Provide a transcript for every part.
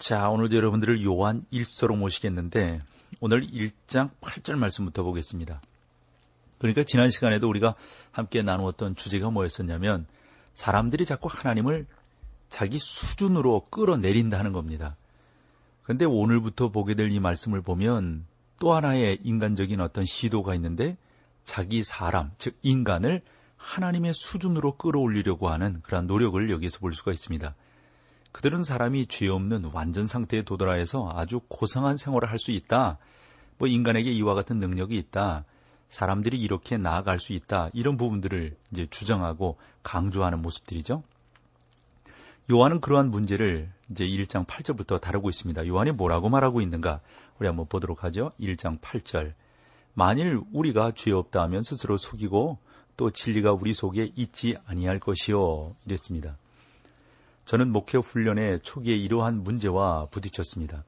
자, 오늘도 여러분들을 요한 1서로 모시겠는데 오늘 1장 8절 말씀부터 보겠습니다. 그러니까 지난 시간에도 우리가 함께 나누었던 주제가 뭐였었냐면 사람들이 자꾸 하나님을 자기 수준으로 끌어내린다는 겁니다. 그런데 오늘부터 보게 될 이 말씀을 보면 또 하나의 인간적인 어떤 시도가 있는데 자기 사람, 즉 인간을 하나님의 수준으로 끌어올리려고 하는 그러한 노력을 여기서 볼 수가 있습니다. 그들은 사람이 죄 없는 완전 상태에 도달하여서 아주 고상한 생활을 할 수 있다. 뭐 인간에게 이와 같은 능력이 있다. 사람들이 이렇게 나아갈 수 있다. 이런 부분들을 이제 주장하고 강조하는 모습들이죠. 요한은 그러한 문제를 이제 1장 8절부터 다루고 있습니다. 요한이 뭐라고 말하고 있는가? 우리 한번 보도록 하죠. 1장 8절. 만일 우리가 죄 없다 하면 스스로 속이고 또 진리가 우리 속에 있지 아니할 것이요. 이랬습니다. 저는 목회 훈련의 초기에 이러한 문제와 부딪혔습니다.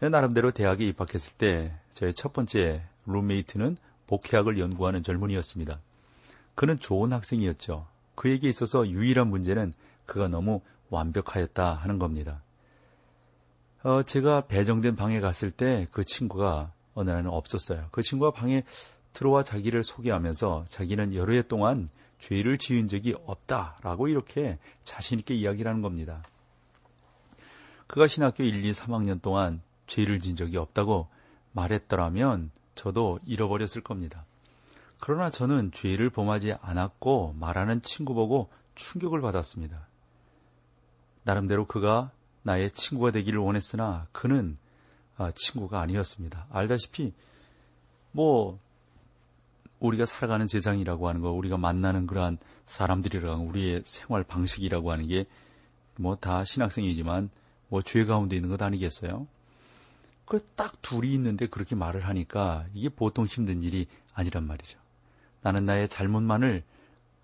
나름대로 대학에 입학했을 때 저의 첫 번째 룸메이트는 목회학을 연구하는 젊은이였습니다. 그는 좋은 학생이었죠. 그에게 있어서 유일한 문제는 그가 너무 완벽하였다 하는 겁니다. 어, 제가 배정된 방에 갔을 때 그 친구가 어느 날은 없었어요. 그 친구가 방에 들어와 자기를 소개하면서 자기는 여러 해 동안 죄를 지은 적이 없다라고 이렇게 자신 있게 이야기를 하는 겁니다. 그가 신학교 1, 2, 3학년 동안 죄를 지은 적이 없다고 말했더라면 저도 잃어버렸을 겁니다. 그러나 저는 죄를 범하지 않았고 말하는 친구 보고 충격을 받았습니다. 나름대로 그가 나의 친구가 되기를 원했으나 그는 아, 친구가 아니었습니다. 알다시피 뭐 우리가 살아가는 세상이라고 하는 거, 우리가 만나는 그러한 사람들이랑 우리의 생활 방식이라고 하는 게 뭐 다 신학생이지만 뭐 죄 가운데 있는 것 아니겠어요? 그딱 둘이 있는데 그렇게 말을 하니까 이게 보통 힘든 일이 아니란 말이죠. 나는 나의 잘못만을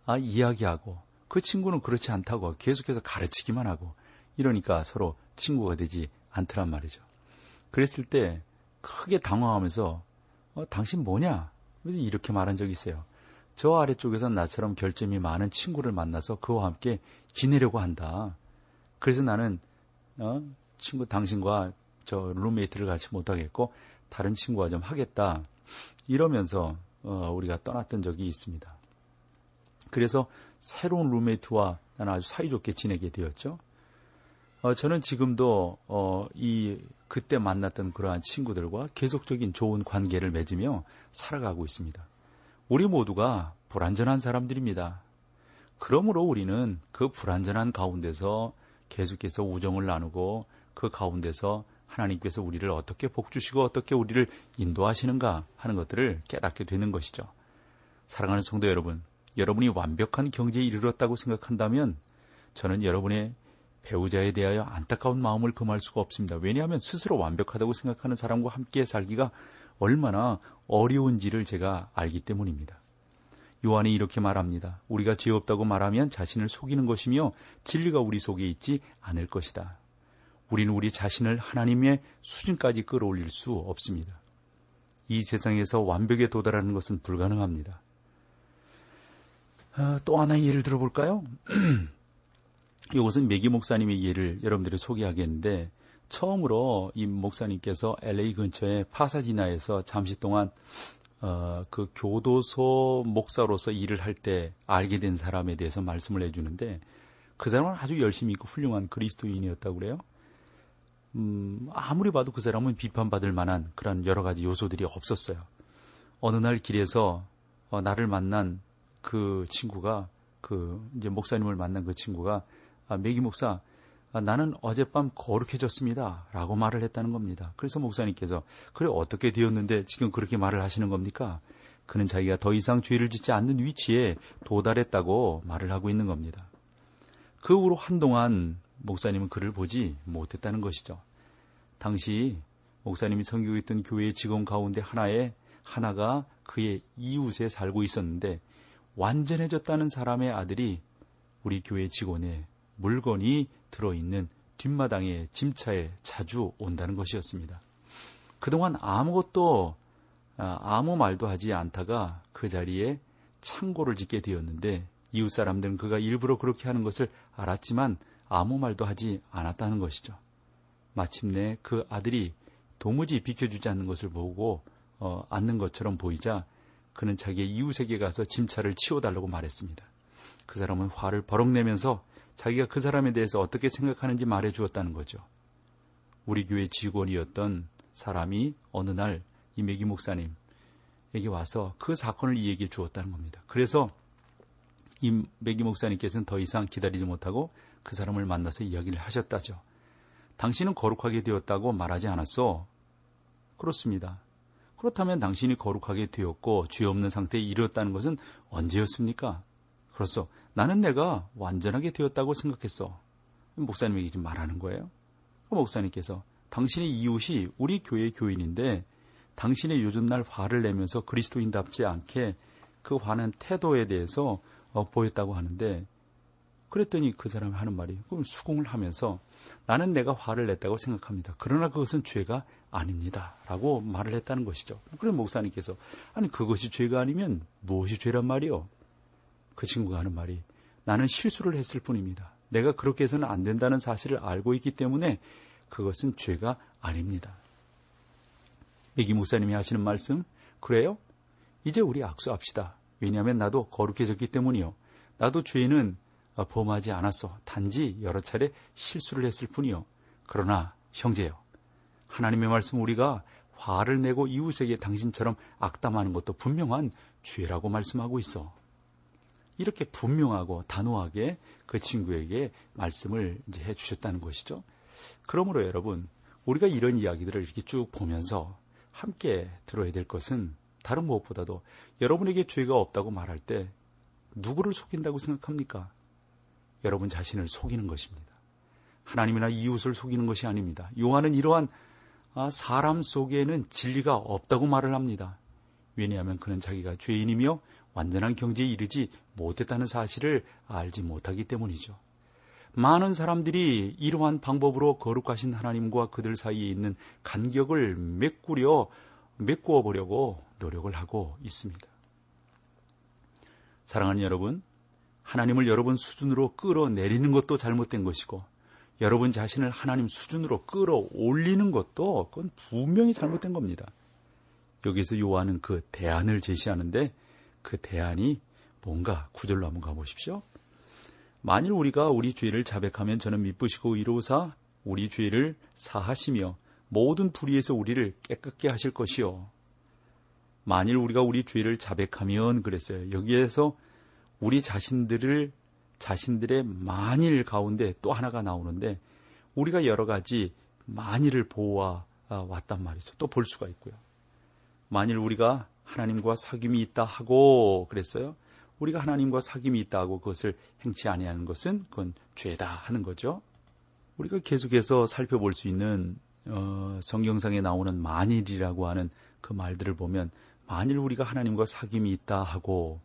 아, 이야기하고 그 친구는 그렇지 않다고 계속해서 가르치기만 하고 이러니까 서로 친구가 되지 않더란 말이죠. 그랬을 때 크게 당황하면서 어, 당신 뭐냐? 이렇게 말한 적이 있어요. 저 아래쪽에서 나처럼 결점이 많은 친구를 만나서 그와 함께 지내려고 한다. 그래서 나는 어, 친구 당신과 저 룸메이트를 같이 못하겠고 다른 친구와 좀 하겠다. 이러면서 어, 우리가 떠났던 적이 있습니다. 그래서 새로운 룸메이트와 나는 아주 사이좋게 지내게 되었죠. 어, 저는 지금도 어, 이 그때 만났던 그러한 친구들과 계속적인 좋은 관계를 맺으며 살아가고 있습니다. 우리 모두가 불완전한 사람들입니다. 그러므로 우리는 그 불완전한 가운데서 계속해서 우정을 나누고 그 가운데서 하나님께서 우리를 어떻게 복주시고 어떻게 우리를 인도하시는가 하는 것들을 깨닫게 되는 것이죠. 사랑하는 성도 여러분, 여러분이 완벽한 경지에 이르렀다고 생각한다면 저는 여러분의 배우자에 대하여 안타까운 마음을 금할 수가 없습니다. 왜냐하면 스스로 완벽하다고 생각하는 사람과 함께 살기가 얼마나 어려운지를 제가 알기 때문입니다. 요한이 이렇게 말합니다. 우리가 죄 없다고 말하면 자신을 속이는 것이며 진리가 우리 속에 있지 않을 것이다. 우리는 우리 자신을 하나님의 수준까지 끌어올릴 수 없습니다. 이 세상에서 완벽에 도달하는 것은 불가능합니다. 아, 또 하나의 예를 들어볼까요? 이것은 메기 목사님의 예를 여러분들이 소개하겠는데 처음으로 이 목사님께서 LA 근처의 파사디나에서 잠시 동안 어, 그 교도소 목사로서 일을 할 때 알게 된 사람에 대해서 말씀을 해주는데 그 사람은 아주 열심히 있고 훌륭한 그리스도인이었다고 그래요. 음, 아무리 봐도 그 사람은 비판받을 만한 그런 여러 가지 요소들이 없었어요. 어느 날 길에서 어, 나를 만난 그 친구가 그 이제 목사님을 만난 그 친구가 아, 메기 목사, 아, 나는 어젯밤 거룩해졌습니다. 라고 말을 했다는 겁니다. 그래서 목사님께서, 그래, 어떻게 되었는데 지금 그렇게 말을 하시는 겁니까? 그는 자기가 더 이상 죄를 짓지 않는 위치에 도달했다고 말을 하고 있는 겁니다. 그 후로 한동안 목사님은 그를 보지 못했다는 것이죠. 당시 목사님이 섬기고 교회의 직원 가운데 하나에 하나가 그의 이웃에 살고 있었는데 완전해졌다는 사람의 아들이 우리 교회 직원의 물건이 들어있는 뒷마당에 짐차에 자주 온다는 것이었습니다. 그동안 아무것도 아, 아무 말도 하지 않다가 그 자리에 창고를 짓게 되었는데 이웃 사람들은 그가 일부러 그렇게 하는 것을 알았지만 아무 말도 하지 않았다는 것이죠. 마침내 그 아들이 도무지 비켜주지 않는 것을 보고 어, 않는 것처럼 보이자 그는 자기의 이웃에게 가서 짐차를 치워달라고 말했습니다. 그 사람은 화를 버럭 내면서 자기가 그 사람에 대해서 어떻게 생각하는지 말해 주었다는 거죠. 우리 교회 직원이었던 사람이 어느 날이 메기 목사님에게 와서 그 사건을 이야기해 주었다는 겁니다. 그래서 이 메기 목사님께서는 더 이상 기다리지 못하고 그 사람을 만나서 이야기를 하셨다죠. 당신은 거룩하게 되었다고 말하지 않았어. 그렇습니다. 그렇다면 당신이 거룩하게 되었고 죄 없는 상태에 이르렀다는 것은 언제였습니까? 그렇소. 나는 내가 완전하게 되었다고 생각했어. 목사님에게 지금 말하는 거예요. 그 목사님께서 당신의 이웃이 우리 교회 교인인데 당신의 요즘 날 화를 내면서 그리스도인답지 않게 그 화는 태도에 대해서 어, 보였다고 하는데 그랬더니 그 사람이 하는 말이 그럼 수긍을 하면서 나는 내가 화를 냈다고 생각합니다. 그러나 그것은 죄가 아닙니다. 라고 말을 했다는 것이죠. 그래 목사님께서 아니 그것이 죄가 아니면 무엇이 죄란 말이요? 그 친구가 하는 말이 나는 실수를 했을 뿐입니다. 내가 그렇게 해서는 안 된다는 사실을 알고 있기 때문에 그것은 죄가 아닙니다. 이기 목사님이 하시는 말씀 그래요? 이제 우리 악수합시다. 왜냐하면 나도 거룩해졌기 때문이요. 나도 죄는 범하지 않았어. 단지 여러 차례 실수를 했을 뿐이요. 그러나 형제요. 하나님의 말씀 우리가 화를 내고 이웃에게 당신처럼 악담하는 것도 분명한 죄라고 말씀하고 있어. 이렇게 분명하고 단호하게 그 친구에게 말씀을 이제 해 주셨다는 것이죠. 그러므로 여러분, 우리가 이런 이야기들을 이렇게 쭉 보면서 함께 들어야 될 것은 다른 무엇보다도 여러분에게 죄가 없다고 말할 때 누구를 속인다고 생각합니까? 여러분 자신을 속이는 것입니다. 하나님이나 이웃을 속이는 것이 아닙니다. 요한은 이러한 아, 사람 속에는 진리가 없다고 말을 합니다. 왜냐하면 그는 자기가 죄인이며 완전한 경지에 이르지 못했다는 사실을 알지 못하기 때문이죠. 많은 사람들이 이러한 방법으로 거룩하신 하나님과 그들 사이에 있는 간격을 메꾸려 메꾸어 보려고 노력을 하고 있습니다. 사랑하는 여러분, 하나님을 여러분 수준으로 끌어내리는 것도 잘못된 것이고 여러분 자신을 하나님 수준으로 끌어올리는 것도 그건 분명히 잘못된 겁니다. 여기서 요한은 그 대안을 제시하는데 그 대안이 뭔가 구절로 한번 가보십시오. 만일 우리가 우리 죄를 자백하면 저는 미쁘시고 이로사 우리 죄를 사하시며 모든 불의에서 우리를 깨끗게 하실 것이요. 만일 우리가 우리 죄를 자백하면 그랬어요. 여기에서 우리 자신들을 자신들의 만일 가운데 또 하나가 나오는데 우리가 여러 가지 만일을 보아 왔단 말이죠. 또 볼 수가 있고요. 만일 우리가 하나님과 사귐이 있다 하고 그랬어요. 우리가 하나님과 사귐이 있다 하고 그것을 행치 아니하는 것은 그건 죄다 하는 거죠. 우리가 계속해서 살펴볼 수 있는 어, 성경상에 나오는 만일이라고 하는 그 말들을 보면 만일 우리가 하나님과 사귐이 있다 하고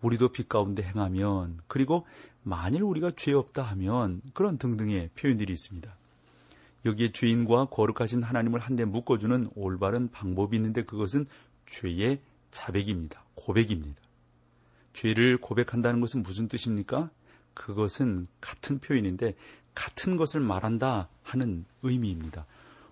우리도 빛 가운데 행하면 그리고 만일 우리가 죄 없다 하면 그런 등등의 표현들이 있습니다. 여기에 죄인과 거룩하신 하나님을 한데 묶어주는 올바른 방법이 있는데 그것은 죄의 자백입니다. 고백입니다. 죄를 고백한다는 것은 무슨 뜻입니까? 그것은 같은 표현인데 같은 것을 말한다 하는 의미입니다.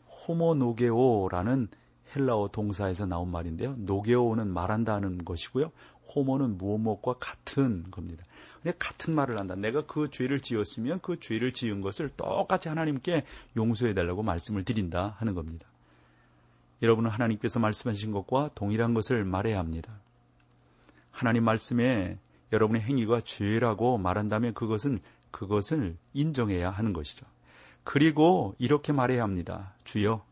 호모노게오라는 헬라어 동사에서 나온 말인데요. 노게오는 말한다는 것이고요. 호모는 무엇무엇과 같은 겁니다. 근데 같은 말을 한다. 내가 그 죄를 지었으면 그 죄를 지은 것을 똑같이 하나님께 용서해 달라고 말씀을 드린다 하는 겁니다. 여러분은 하나님께서 말씀하신 것과 동일한 것을 말해야 합니다. 하나님 말씀에 여러분의 행위가 죄라고 말한다면 그것은 그것을 인정해야 하는 것이죠. 그리고 이렇게 말해야 합니다. 주여,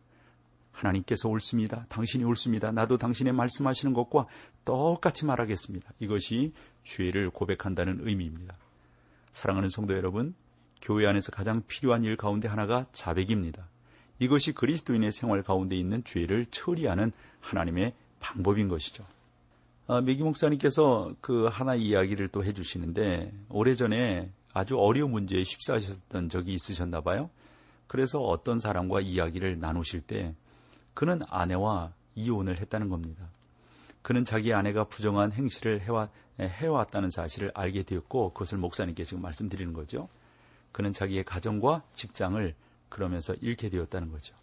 하나님께서 옳습니다. 당신이 옳습니다. 나도 당신의 말씀하시는 것과 똑같이 말하겠습니다. 이것이 죄를 고백한다는 의미입니다. 사랑하는 성도 여러분, 교회 안에서 가장 필요한 일 가운데 하나가 자백입니다. 이것이 그리스도인의 생활 가운데 있는 죄를 처리하는 하나님의 방법인 것이죠. 아, 메기 목사님께서 그 하나 이야기를 또 해주시는데 오래전에 아주 어려운 문제에 휩싸셨던 적이 있으셨나 봐요. 그래서 어떤 사람과 이야기를 나누실 때 그는 아내와 이혼을 했다는 겁니다. 그는 자기 아내가 부정한 행실을 해왔, 해왔다는 사실을 알게 되었고 그것을 목사님께 지금 말씀드리는 거죠. 그는 자기의 가정과 직장을 그러면서 잃게 되었다는 거죠.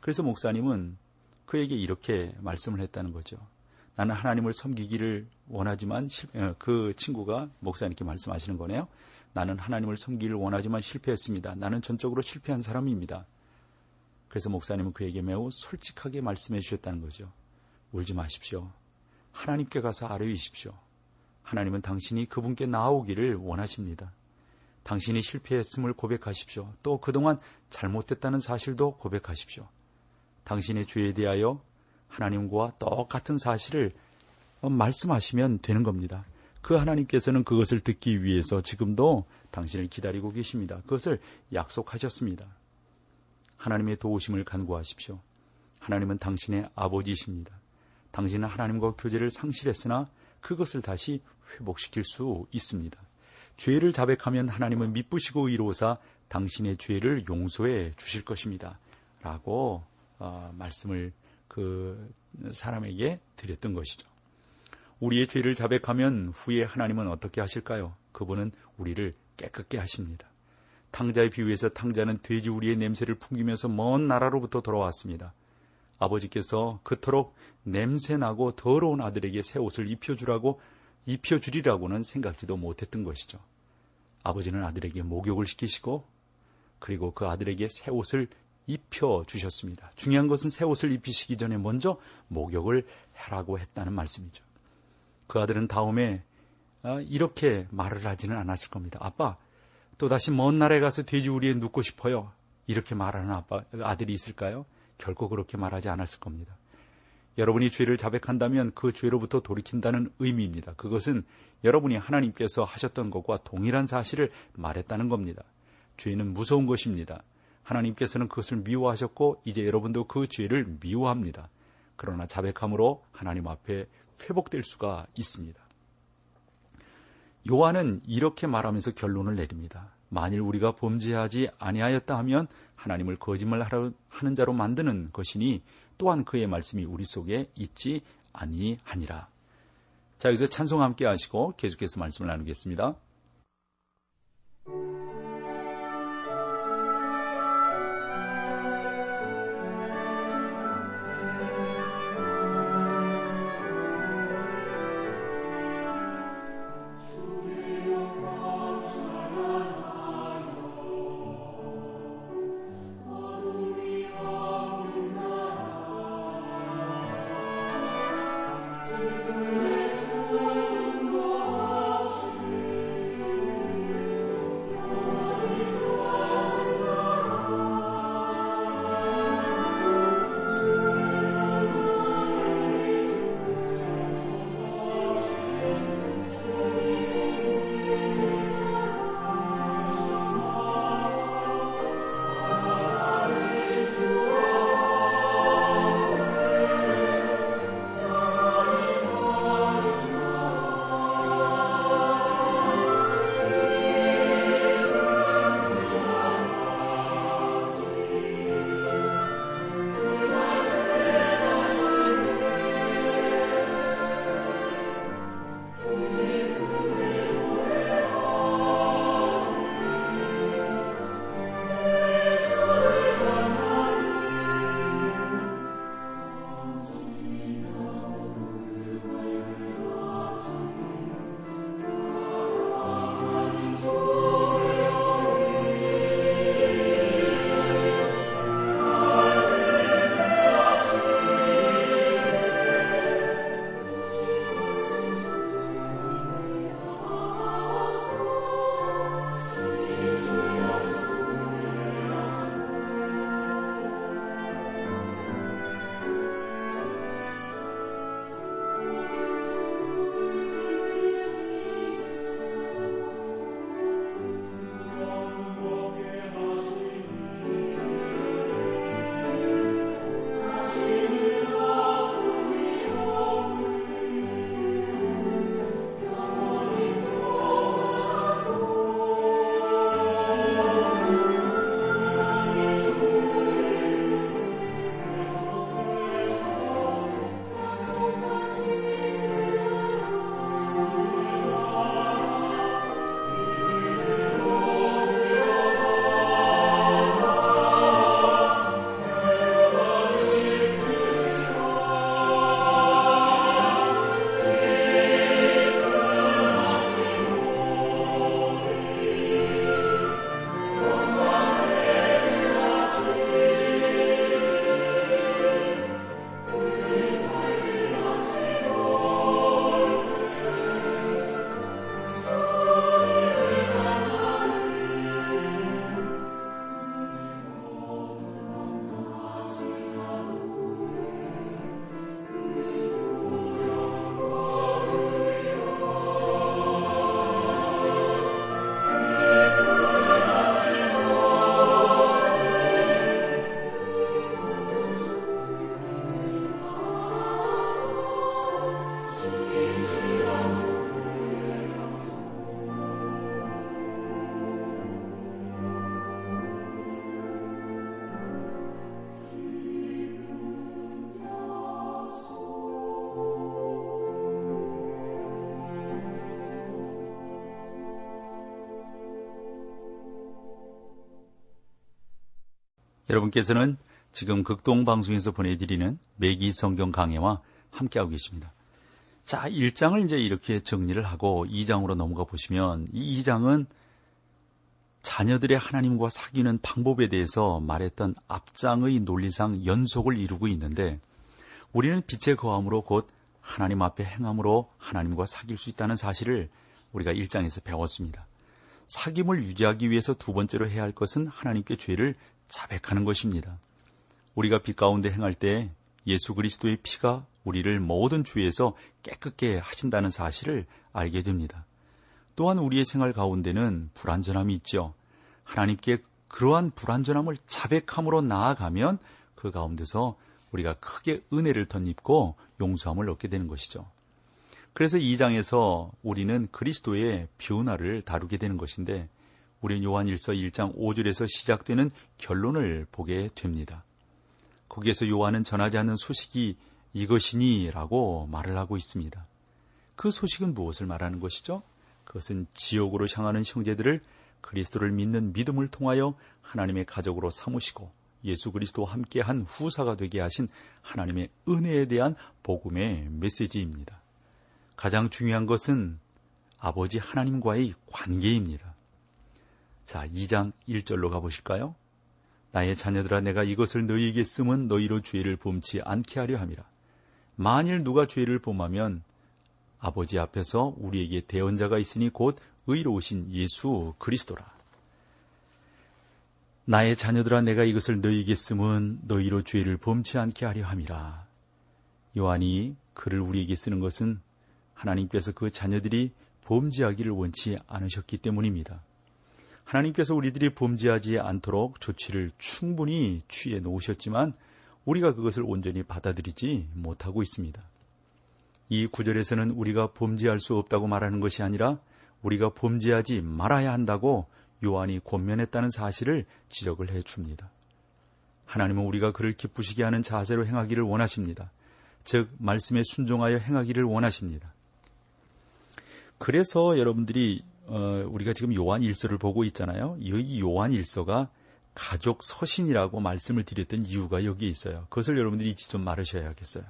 그래서 목사님은 그에게 이렇게 말씀을 했다는 거죠. 나는 하나님을 섬기기를 원하지만 어, 그 친구가 목사님께 말씀하시는 거네요. 나는 하나님을 섬기기를 원하지만 실패했습니다. 나는 전적으로 실패한 사람입니다. 그래서 목사님은 그에게 매우 솔직하게 말씀해 주셨다는 거죠. 울지 마십시오. 하나님께 가서 아뢰이십시오. 하나님은 당신이 그분께 나오기를 원하십니다. 당신이 실패했음을 고백하십시오. 또 그동안 잘못됐다는 사실도 고백하십시오. 당신의 죄에 대하여 하나님과 똑같은 사실을 말씀하시면 되는 겁니다. 그 하나님께서는 그것을 듣기 위해서 지금도 당신을 기다리고 계십니다. 그것을 약속하셨습니다. 하나님의 도우심을 간구하십시오. 하나님은 당신의 아버지이십니다. 당신은 하나님과 교제를 상실했으나 그것을 다시 회복시킬 수 있습니다. 죄를 자백하면 하나님은 미쁘시고 이로사 당신의 죄를 용서해 주실 것입니다. 라고 어, 말씀을 그 사람에게 드렸던 것이죠. 우리의 죄를 자백하면 후에 하나님은 어떻게 하실까요? 그분은 우리를 깨끗게 하십니다. 탕자의 비유에서 탕자는 돼지 우리의 냄새를 풍기면서 먼 나라로부터 돌아왔습니다. 아버지께서 그토록 냄새나고 더러운 아들에게 새 옷을 입혀주라고 입혀주리라고는 생각지도 못했던 것이죠. 아버지는 아들에게 목욕을 시키시고 그리고 그 아들에게 새 옷을 입혀 주셨습니다. 중요한 것은 새 옷을 입히시기 전에 먼저 목욕을 하라고 했다는 말씀이죠. 그 아들은 다음에 어, 이렇게 말을 하지는 않았을 겁니다. 아빠, 또다시 먼 나라에 가서 돼지우리에 눕고 싶어요. 이렇게 말하는 아빠, 아들이 있을까요? 결코 그렇게 말하지 않았을 겁니다. 여러분이 죄를 자백한다면 그 죄로부터 돌이킨다는 의미입니다. 그것은 여러분이 하나님께서 하셨던 것과 동일한 사실을 말했다는 겁니다. 죄는 무서운 것입니다. 하나님께서는 그것을 미워하셨고 이제 여러분도 그 죄를 미워합니다. 그러나 자백함으로 하나님 앞에 회복될 수가 있습니다. 요한은 이렇게 말하면서 결론을 내립니다. 만일 우리가 범죄하지 아니하였다 하면 하나님을 거짓말하는 자로 만드는 것이니 또한 그의 말씀이 우리 속에 있지 아니하니라. 자, 여기서 찬송 함께 하시고 계속해서 말씀을 나누겠습니다. 여러분께서는 지금 극동방송에서 보내드리는 매기 성경 강해와 함께하고 계십니다. 자, 1장을 이제 이렇게 정리를 하고 2장으로 넘어가 보시면 이 2장은 자녀들의 하나님과 사귀는 방법에 대해서 말했던 앞장의 논리상 연속을 이루고 있는데 우리는 빛의 거함으로 곧 하나님 앞에 행함으로 하나님과 사귈 수 있다는 사실을 우리가 1장에서 배웠습니다. 사귐을 유지하기 위해서 두 번째로 해야 할 것은 하나님께 죄를 자백하는 것입니다. 우리가 빛 가운데 행할 때 예수 그리스도의 피가 우리를 모든 죄에서 깨끗게 하신다는 사실을 알게 됩니다. 또한 우리의 생활 가운데는 불완전함이 있죠. 하나님께 그러한 불완전함을 자백함으로 나아가면 그 가운데서 우리가 크게 은혜를 덧입고 용서함을 얻게 되는 것이죠. 그래서 이 장에서 우리는 그리스도의 변화를 다루게 되는 것인데 우리는 요한 1서 1장 5절에서 시작되는 결론을 보게 됩니다. 거기에서 요한은 전하지 않는 소식이 이것이니라고 말을 하고 있습니다. 그 소식은 무엇을 말하는 것이죠? 그것은 지옥으로 향하는 형제들을 그리스도를 믿는 믿음을 통하여 하나님의 가족으로 삼으시고 예수 그리스도와 함께 한 후사가 되게 하신 하나님의 은혜에 대한 복음의 메시지입니다. 가장 중요한 것은 아버지 하나님과의 관계입니다. 자, 2장 1절로 가보실까요? 나의 자녀들아 내가 이것을 너희에게 쓰면 너희로 죄를 범치 않게 하려 함이라. 만일 누가 죄를 범하면 아버지 앞에서 우리에게 대언자가 있으니 곧 의로우신 예수 그리스도라. 나의 자녀들아 내가 이것을 너희에게 쓰면 너희로 죄를 범치 않게 하려 함이라. 요한이 글을 우리에게 쓰는 것은 하나님께서 그 자녀들이 범죄하기를 원치 않으셨기 때문입니다. 하나님께서 우리들이 범죄하지 않도록 조치를 충분히 취해 놓으셨지만 우리가 그것을 온전히 받아들이지 못하고 있습니다. 이 구절에서는 우리가 범죄할 수 없다고 말하는 것이 아니라 우리가 범죄하지 말아야 한다고 요한이 권면했다는 사실을 지적을 해 줍니다. 하나님은 우리가 그를 기쁘시게 하는 자세로 행하기를 원하십니다. 즉, 말씀에 순종하여 행하기를 원하십니다. 그래서 여러분들이 어, 우리가 지금 요한 일서를 보고 있잖아요. 여기 요한 일서가 가족 서신이라고 말씀을 드렸던 이유가 여기에 있어요. 그것을 여러분들이 잊지 좀 말으셔야겠어요.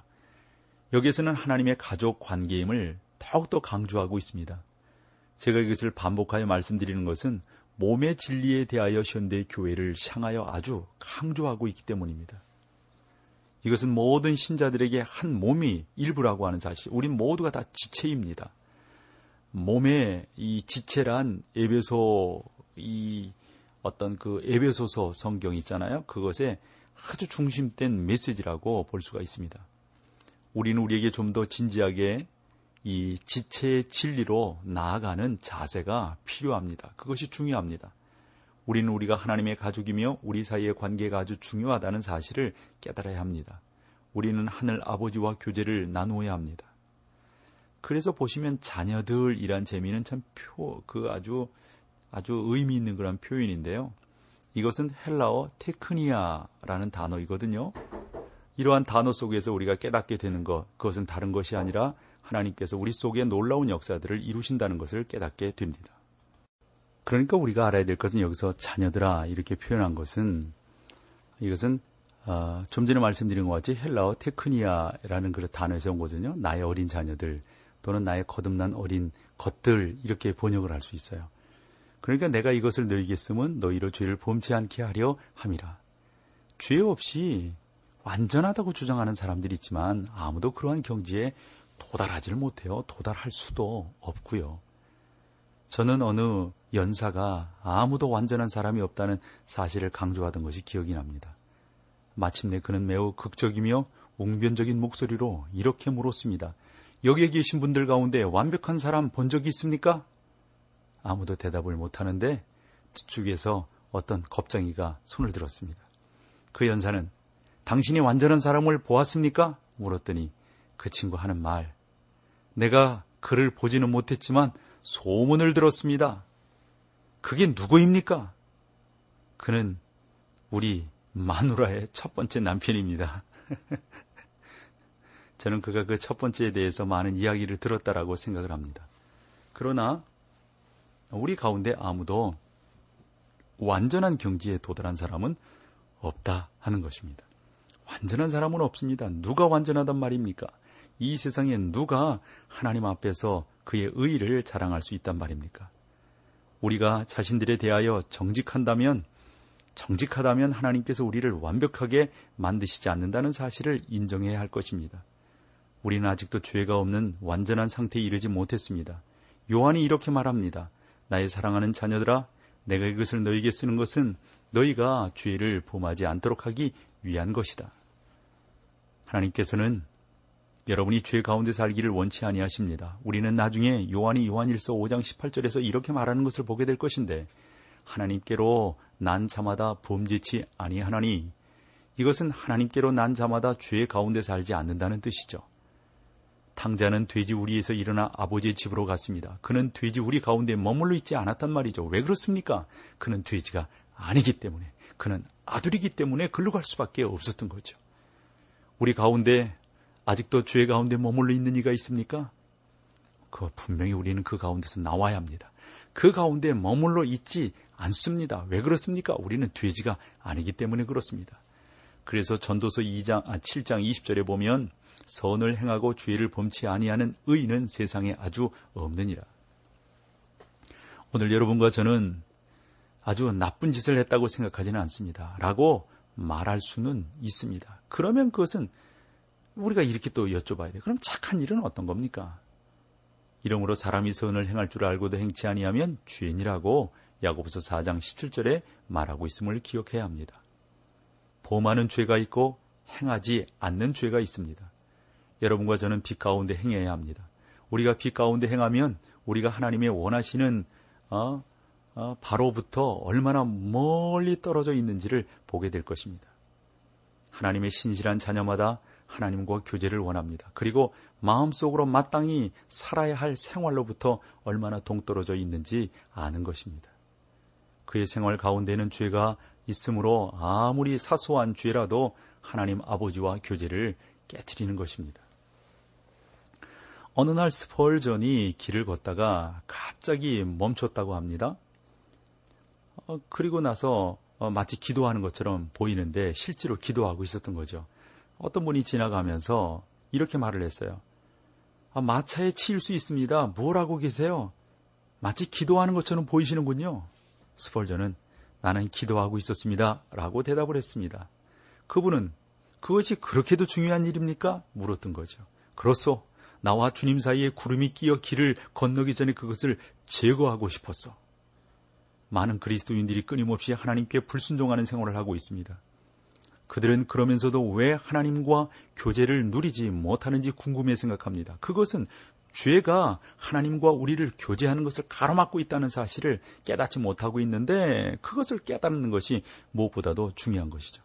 여기에서는 하나님의 가족 관계임을 더욱더 강조하고 있습니다. 제가 이것을 반복하여 말씀드리는 것은 몸의 진리에 대하여 현대 교회를 향하여 아주 강조하고 있기 때문입니다. 이것은 모든 신자들에게 한 몸이 일부라고 하는 사실. 우리 모두가 다 지체입니다. 몸의 이 지체란 에베소 이 어떤 그 에베소서 성경 있잖아요. 그것에 아주 중심된 메시지라고 볼 수가 있습니다. 우리는 우리에게 좀 더 진지하게 이 지체의 진리로 나아가는 자세가 필요합니다. 그것이 중요합니다. 우리는 우리가 하나님의 가족이며 우리 사이의 관계가 아주 중요하다는 사실을 깨달아야 합니다. 우리는 하늘 아버지와 교제를 나누어야 합니다. 그래서 보시면 자녀들이란 재미는 참 표, 그 아주, 아주 의미 있는 그런 표현인데요. 이것은 헬라어 τεκνία라는 단어이거든요. 이러한 단어 속에서 우리가 깨닫게 되는 것, 그것은 다른 것이 아니라 하나님께서 우리 속에 놀라운 역사들을 이루신다는 것을 깨닫게 됩니다. 그러니까 우리가 알아야 될 것은 여기서 자녀들아 이렇게 표현한 것은 이것은 어, 좀 전에 말씀드린 것 같이 헬라어 τεκνία라는 그 단어에서 온 거거든요. 나의 어린 자녀들 또는 나의 거듭난 어린 것들 이렇게 번역을 할 수 있어요. 그러니까 내가 이것을 너희에게 쓰면 너희로 죄를 범치 않게 하려 함이라. 죄 없이 완전하다고 주장하는 사람들이 있지만 아무도 그러한 경지에 도달하지를 못해요. 도달할 수도 없고요. 저는 어느 연사가 아무도 완전한 사람이 없다는 사실을 강조하던 것이 기억이 납니다. 마침내 그는 매우 극적이며 웅변적인 목소리로 이렇게 물었습니다. 여기에 계신 분들 가운데 완벽한 사람 본 적이 있습니까? 아무도 대답을 못하는데 뒤쪽에서 어떤 겁쟁이가 손을 들었습니다. 그 연사는 당신이 완전한 사람을 보았습니까? 물었더니 그 친구 하는 말. 내가 그를 보지는 못했지만 소문을 들었습니다. 그게 누구입니까? 그는 우리 마누라의 첫 번째 남편입니다. 저는 그가 그 첫 번째에 대해서 많은 이야기를 들었다라고 생각을 합니다. 그러나 우리 가운데 아무도 완전한 경지에 도달한 사람은 없다 하는 것입니다. 완전한 사람은 없습니다. 누가 완전하단 말입니까? 이 세상에 누가 하나님 앞에서 그의 의를 자랑할 수 있단 말입니까? 우리가 자신들에 대하여 정직한다면 정직하다면 하나님께서 우리를 완벽하게 만드시지 않는다는 사실을 인정해야 할 것입니다. 우리는 아직도 죄가 없는 완전한 상태에 이르지 못했습니다. 요한이 이렇게 말합니다. 나의 사랑하는 자녀들아, 내가 이것을 너에게 쓰는 것은 너희가 죄를 범하지 않도록 하기 위한 것이다. 하나님께서는 여러분이 죄 가운데 살기를 원치 아니하십니다. 우리는 나중에 요한이 요한일서 5장 18절에서 이렇게 말하는 것을 보게 될 것인데 하나님께로 난 자마다 범죄치 아니하나니 이것은 하나님께로 난 자마다 죄 가운데 살지 않는다는 뜻이죠. 탕자는 돼지 우리에서 일어나 아버지의 집으로 갔습니다. 그는 돼지 우리 가운데 머물러 있지 않았단 말이죠. 왜 그렇습니까? 그는 돼지가 아니기 때문에, 그는 아들이기 때문에 글로 갈 수밖에 없었던 거죠. 우리 가운데 아직도 죄 가운데 머물러 있는 이가 있습니까? 그 분명히 우리는 그 가운데서 나와야 합니다. 그 가운데 머물러 있지 않습니다. 왜 그렇습니까? 우리는 돼지가 아니기 때문에 그렇습니다. 그래서 전도서 2장, 아, 7장 20절에 보면 선을 행하고 죄를 범치 아니하는 의인은 세상에 아주 없느니라. 오늘 여러분과 저는 아주 나쁜 짓을 했다고 생각하지는 않습니다. 라고 말할 수는 있습니다. 그러면 그것은 우리가 이렇게 또 여쭤봐야 돼요. 그럼 착한 일은 어떤 겁니까? 이러므로 사람이 선을 행할 줄 알고도 행치 아니하면 죄인이라고 야고보서 4장 17절에 말하고 있음을 기억해야 합니다. 범하는 죄가 있고 행하지 않는 죄가 있습니다. 여러분과 저는 빛 가운데 행해야 합니다. 우리가 빛 가운데 행하면 우리가 하나님의 원하시는 어, 어, 바로부터 얼마나 멀리 떨어져 있는지를 보게 될 것입니다. 하나님의 신실한 자녀마다 하나님과 교제를 원합니다. 그리고 마음속으로 마땅히 살아야 할 생활로부터 얼마나 동떨어져 있는지 아는 것입니다. 그의 생활 가운데는 죄가 있으므로 아무리 사소한 죄라도 하나님 아버지와 교제를 깨뜨리는 것입니다. 어느 날 스펄전이 길을 걷다가 갑자기 멈췄다고 합니다. 어, 그리고 나서 어, 마치 기도하는 것처럼 보이는데 실제로 기도하고 있었던 거죠. 어떤 분이 지나가면서 이렇게 말을 했어요. 아, 마차에 치일 수 있습니다. 뭘 하고 계세요? 마치 기도하는 것처럼 보이시는군요. 스펄전은 나는 기도하고 있었습니다. 라고 대답을 했습니다. 그분은 그것이 그렇게도 중요한 일입니까? 물었던 거죠. 그렇소. 나와 주님 사이에 구름이 끼어 길을 건너기 전에 그것을 제거하고 싶었어. 많은 그리스도인들이 끊임없이 하나님께 불순종하는 생활을 하고 있습니다. 그들은 그러면서도 왜 하나님과 교제를 누리지 못하는지 궁금해 생각합니다. 그것은 죄가 하나님과 우리를 교제하는 것을 가로막고 있다는 사실을 깨닫지 못하고 있는데 그것을 깨닫는 것이 무엇보다도 중요한 것이죠.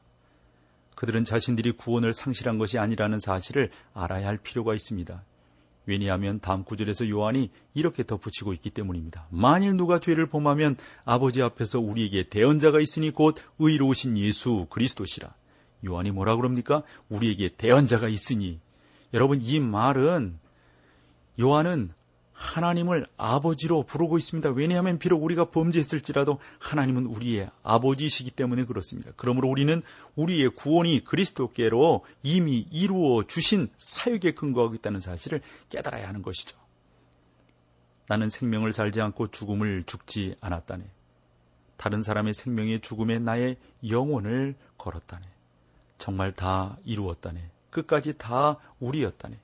그들은 자신들이 구원을 상실한 것이 아니라는 사실을 알아야 할 필요가 있습니다. 왜냐하면 다음 구절에서 요한이 이렇게 덧붙이고 있기 때문입니다. 만일 누가 죄를 범하면 아버지 앞에서 우리에게 대언자가 있으니 곧 의로우신 예수 그리스도시라. 요한이 뭐라 그럽니까? 우리에게 대언자가 있으니. 여러분 이 말은 요한은 하나님을 아버지로 부르고 있습니다. 왜냐하면 비록 우리가 범죄했을지라도 하나님은 우리의 아버지이시기 때문에 그렇습니다. 그러므로 우리는 우리의 구원이 그리스도께로 이미 이루어 주신 사역에 근거하고 있다는 사실을 깨달아야 하는 것이죠. 나는 생명을 살지 않고 죽음을 죽지 않았다네. 다른 사람의 생명의 죽음에 나의 영혼을 걸었다네. 정말 다 이루었다네. 끝까지 다 우리였다네.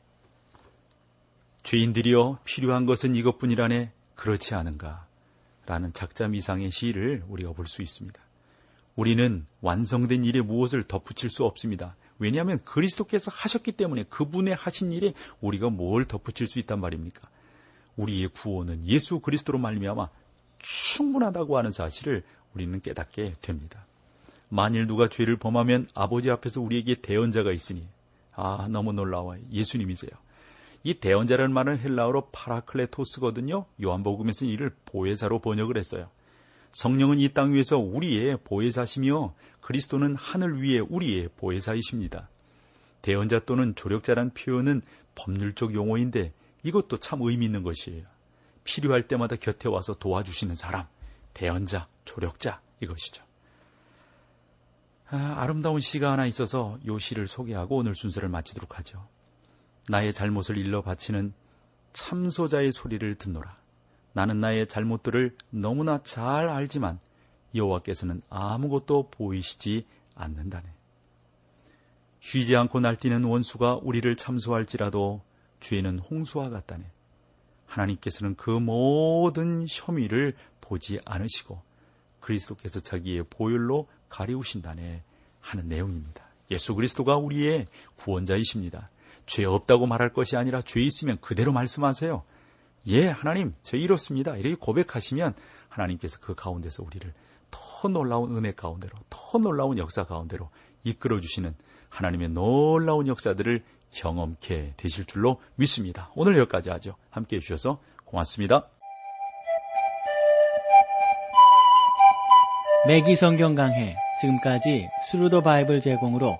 죄인들이여 필요한 것은 이것뿐이라네 그렇지 않은가 라는 작자 미상의 시를 우리가 볼 수 있습니다. 우리는 완성된 일에 무엇을 덧붙일 수 없습니다. 왜냐하면 그리스도께서 하셨기 때문에 그분의 하신 일에 우리가 뭘 덧붙일 수 있단 말입니까? 우리의 구원은 예수 그리스도로 말미암아 충분하다고 하는 사실을 우리는 깨닫게 됩니다. 만일 누가 죄를 범하면 아버지 앞에서 우리에게 대언자가 있으니 아 너무 놀라워요. 예수님이세요. 이 대언자라는 말은 헬라어로 파라클레토스거든요. 요한복음에서는 이를 보혜사로 번역을 했어요. 성령은 이 땅 위에서 우리의 보혜사시며 그리스도는 하늘 위에 우리의 보혜사이십니다. 대언자 또는 조력자란 표현은 법률적 용어인데 이것도 참 의미 있는 것이에요. 필요할 때마다 곁에 와서 도와주시는 사람, 대언자, 조력자 이것이죠. 아, 름다운 시가 하나 있어서 요 시를 소개하고 오늘 순서를 마치도록 하죠. 나의 잘못을 일러 바치는 참소자의 소리를 듣노라. 나는 나의 잘못들을 너무나 잘 알지만 여호와께서는 아무것도 보이시지 않는다네. 쉬지 않고 날뛰는 원수가 우리를 참소할지라도 죄는 홍수와 같다네. 하나님께서는 그 모든 혐의를 보지 않으시고 그리스도께서 자기의 보혈로 가리우신다네 하는 내용입니다. 예수 그리스도가 우리의 구원자이십니다. 죄 없다고 말할 것이 아니라 죄 있으면 그대로 말씀하세요. 예, 하나님, 저 이렇습니다. 이렇게 고백하시면 하나님께서 그 가운데서 우리를 더 놀라운 은혜 가운데로, 더 놀라운 역사 가운데로 이끌어 주시는 하나님의 놀라운 역사들을 경험케 되실 줄로 믿습니다. 오늘 여기까지 하죠. 함께 해주셔서 고맙습니다. 매기 성경 강해 지금까지 Thru the Bible 제공으로